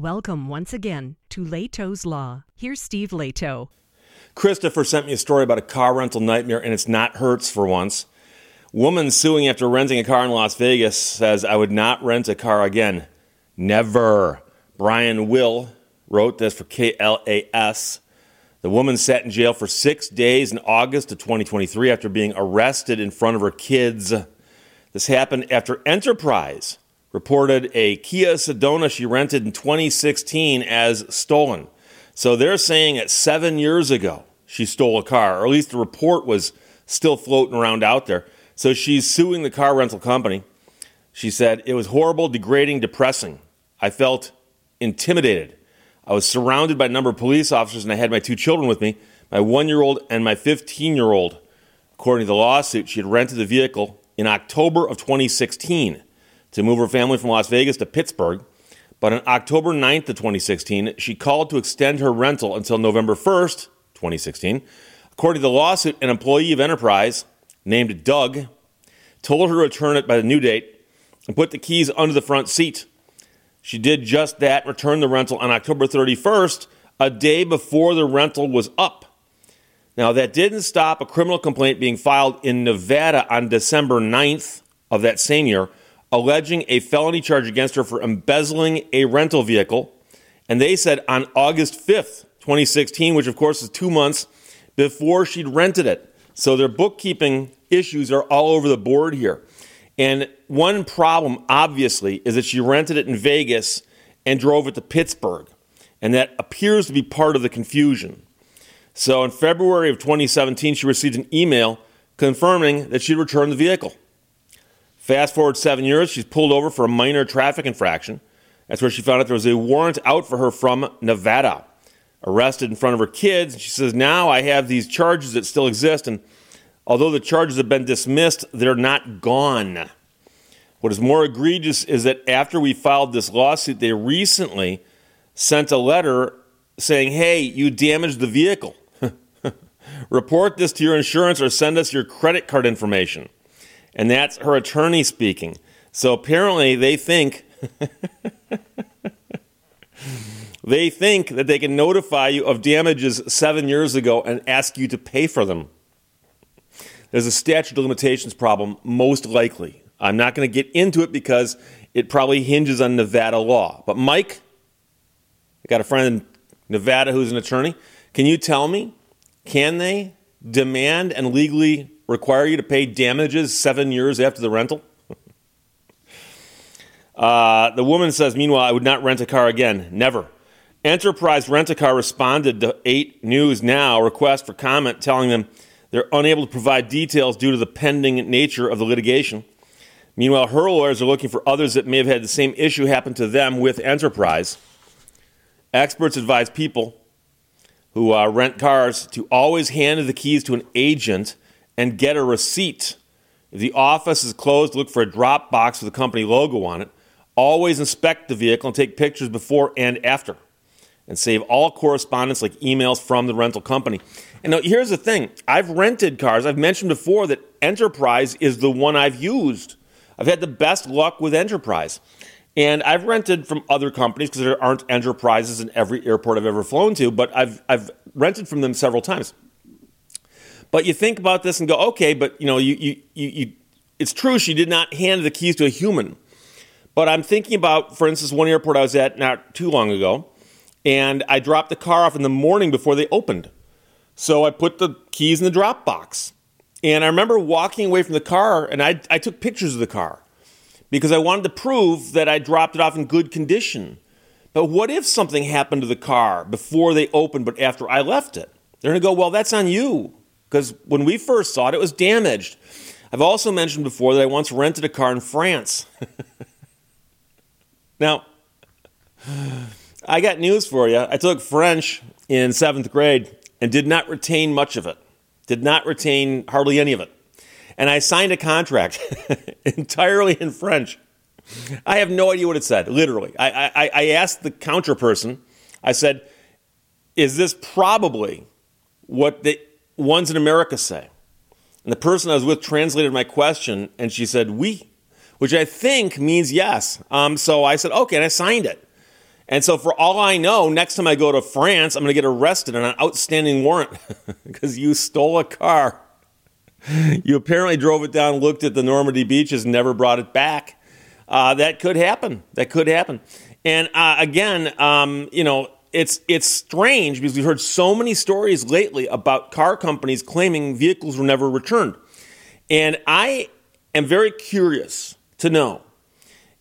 Welcome once again to Lehto's Law. Here's Steve Lehto. Christopher sent me a story about a car rental nightmare, and it's not Hertz for once. Woman suing after renting a car in Las Vegas says, I would not rent a car again. Never. Brian Will wrote this for KLAS. The woman sat in jail for six days in August of 2023 after being arrested in front of her kids. This happened after Enterprise reported a Kia Sedona she rented in 2016 as stolen. So they're saying that seven years ago she stole a car, or at least the report was still floating around out there. So she's suing the car rental company. She said, It was horrible, degrading, depressing. I felt intimidated. I was surrounded by a number of police officers, and I had my two children with me my one year old and my 15 year old. According to the lawsuit, she had rented the vehicle in October of 2016 to move her family from Las Vegas to Pittsburgh. But on October 9th of 2016, she called to extend her rental until November 1st, 2016. According to the lawsuit, an employee of Enterprise named Doug told her to return it by the new date and put the keys under the front seat. She did just that, returned the rental on October 31st, a day before the rental was up. Now, that didn't stop a criminal complaint being filed in Nevada on December 9th of that same year alleging a felony charge against her for embezzling a rental vehicle. And they said on August 5th, 2016, which of course is two months before she'd rented it. So their bookkeeping issues are all over the board here. And one problem, obviously, is that she rented it in Vegas and drove it to Pittsburgh. And that appears to be part of the confusion. So in February of 2017, she received an email confirming that she'd returned the vehicle. Fast forward seven years, she's pulled over for a minor traffic infraction. That's where she found out there was a warrant out for her from Nevada. Arrested in front of her kids. She says, Now I have these charges that still exist, and although the charges have been dismissed, they're not gone. What is more egregious is that after we filed this lawsuit, they recently sent a letter saying, Hey, you damaged the vehicle. Report this to your insurance or send us your credit card information and that's her attorney speaking. So apparently they think they think that they can notify you of damages 7 years ago and ask you to pay for them. There's a statute of limitations problem most likely. I'm not going to get into it because it probably hinges on Nevada law. But Mike, I got a friend in Nevada who's an attorney. Can you tell me can they demand and legally require you to pay damages seven years after the rental? uh, the woman says, Meanwhile, I would not rent a car again. Never. Enterprise Rent a Car responded to 8 News Now request for comment, telling them they're unable to provide details due to the pending nature of the litigation. Meanwhile, her lawyers are looking for others that may have had the same issue happen to them with Enterprise. Experts advise people who uh, rent cars to always hand the keys to an agent and get a receipt. If the office is closed, look for a drop box with the company logo on it. Always inspect the vehicle and take pictures before and after. And save all correspondence like emails from the rental company. And now here's the thing I've rented cars. I've mentioned before that Enterprise is the one I've used. I've had the best luck with Enterprise. And I've rented from other companies because there aren't enterprises in every airport I've ever flown to, but I've, I've rented from them several times. But you think about this and go, okay, but you know, you, you, you, you, it's true she did not hand the keys to a human. But I'm thinking about, for instance, one airport I was at not too long ago, and I dropped the car off in the morning before they opened. So I put the keys in the drop box. And I remember walking away from the car, and I, I took pictures of the car because I wanted to prove that I dropped it off in good condition. But what if something happened to the car before they opened, but after I left it? They're going to go, well, that's on you because when we first saw it, it was damaged. I've also mentioned before that I once rented a car in France. now, I got news for you. I took French in seventh grade and did not retain much of it, did not retain hardly any of it. And I signed a contract entirely in French. I have no idea what it said, literally. I, I, I asked the counter person, I said, Is this probably what the ones in America say. And the person I was with translated my question, and she said, we, which I think means yes. Um, so I said, okay, and I signed it. And so, for all I know, next time I go to France, I'm going to get arrested on an outstanding warrant because you stole a car. You apparently drove it down, looked at the Normandy beaches, never brought it back. Uh, that could happen. That could happen. And uh, again, um, you know, it's it's strange because we've heard so many stories lately about car companies claiming vehicles were never returned. And I am very curious to know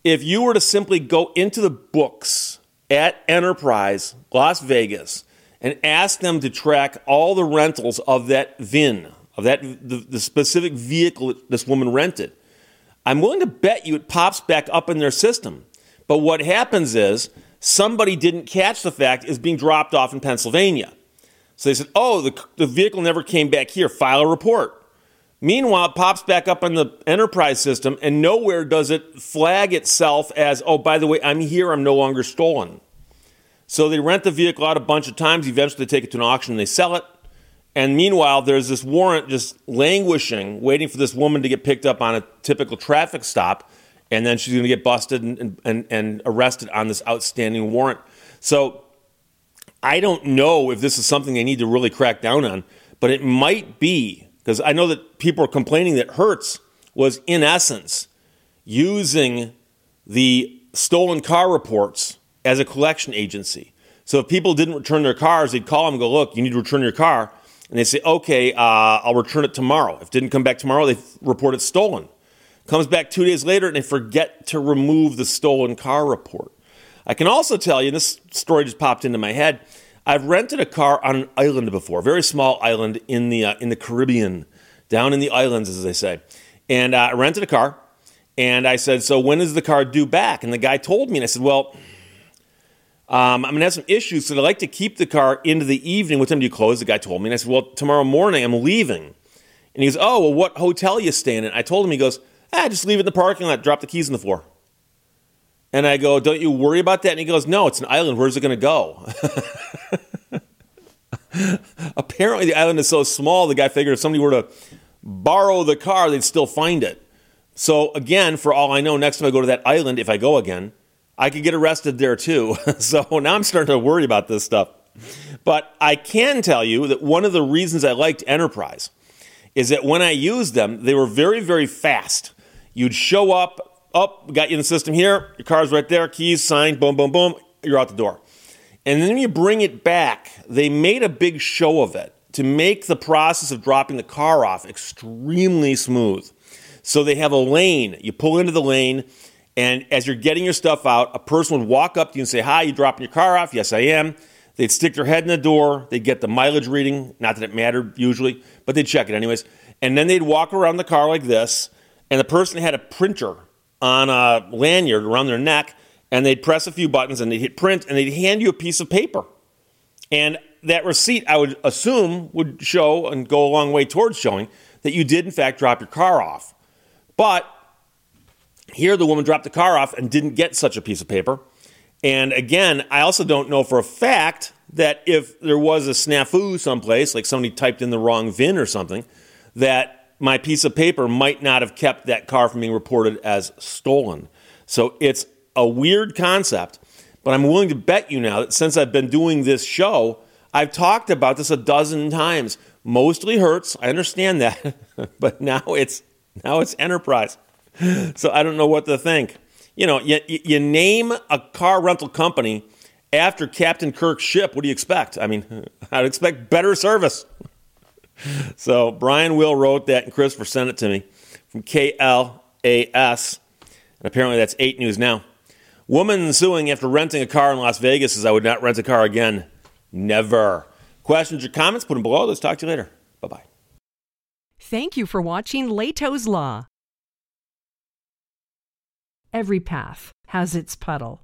if you were to simply go into the books at Enterprise Las Vegas and ask them to track all the rentals of that VIN, of that the, the specific vehicle this woman rented, I'm willing to bet you it pops back up in their system. But what happens is somebody didn't catch the fact is being dropped off in Pennsylvania. So they said, oh, the, the vehicle never came back here, file a report. Meanwhile, it pops back up on the enterprise system, and nowhere does it flag itself as, oh, by the way, I'm here, I'm no longer stolen. So they rent the vehicle out a bunch of times, eventually they take it to an auction and they sell it. And meanwhile, there's this warrant just languishing, waiting for this woman to get picked up on a typical traffic stop and then she's going to get busted and, and, and arrested on this outstanding warrant. So I don't know if this is something they need to really crack down on, but it might be because I know that people are complaining that Hertz was, in essence, using the stolen car reports as a collection agency. So if people didn't return their cars, they'd call them and go, Look, you need to return your car. And they say, Okay, uh, I'll return it tomorrow. If it didn't come back tomorrow, they report it stolen. Comes back two days later and they forget to remove the stolen car report. I can also tell you, this story just popped into my head. I've rented a car on an island before, a very small island in the uh, in the Caribbean, down in the islands, as they say. And uh, I rented a car, and I said, "So when is the car due back?" And the guy told me, and I said, "Well, um, I'm gonna have some issues, so I'd like to keep the car into the evening. What time do you close?" The guy told me, and I said, "Well, tomorrow morning I'm leaving." And he goes, "Oh, well, what hotel you staying in?" I told him. He goes, Ah, just leave it in the parking lot, drop the keys on the floor. And I go, Don't you worry about that? And he goes, No, it's an island. Where's it going to go? Apparently, the island is so small, the guy figured if somebody were to borrow the car, they'd still find it. So, again, for all I know, next time I go to that island, if I go again, I could get arrested there too. so now I'm starting to worry about this stuff. But I can tell you that one of the reasons I liked Enterprise is that when I used them, they were very, very fast. You'd show up, up, got you in the system here, your car's right there, keys signed, boom, boom, boom, you're out the door. And then you bring it back, they made a big show of it to make the process of dropping the car off extremely smooth. So they have a lane, you pull into the lane, and as you're getting your stuff out, a person would walk up to you and say, Hi, you dropping your car off? Yes, I am. They'd stick their head in the door, they'd get the mileage reading, not that it mattered usually, but they'd check it anyways. And then they'd walk around the car like this, and the person had a printer on a lanyard around their neck, and they'd press a few buttons and they'd hit print, and they'd hand you a piece of paper. And that receipt, I would assume, would show and go a long way towards showing that you did, in fact, drop your car off. But here, the woman dropped the car off and didn't get such a piece of paper. And again, I also don't know for a fact that if there was a snafu someplace, like somebody typed in the wrong VIN or something, that my piece of paper might not have kept that car from being reported as stolen. So it's a weird concept, but I'm willing to bet you now that since I've been doing this show, I've talked about this a dozen times. Mostly Hertz, I understand that, but now it's now it's enterprise. So I don't know what to think. You know, you, you name a car rental company after Captain Kirk's ship. What do you expect? I mean, I'd expect better service so Brian Will wrote that, and Christopher sent it to me from KLAS. And apparently that's 8 News Now. Woman suing after renting a car in Las Vegas says, I would not rent a car again. Never. Questions or comments, put them below. Let's talk to you later. Bye bye. Thank you for watching Lehto's Law. Every path has its puddle.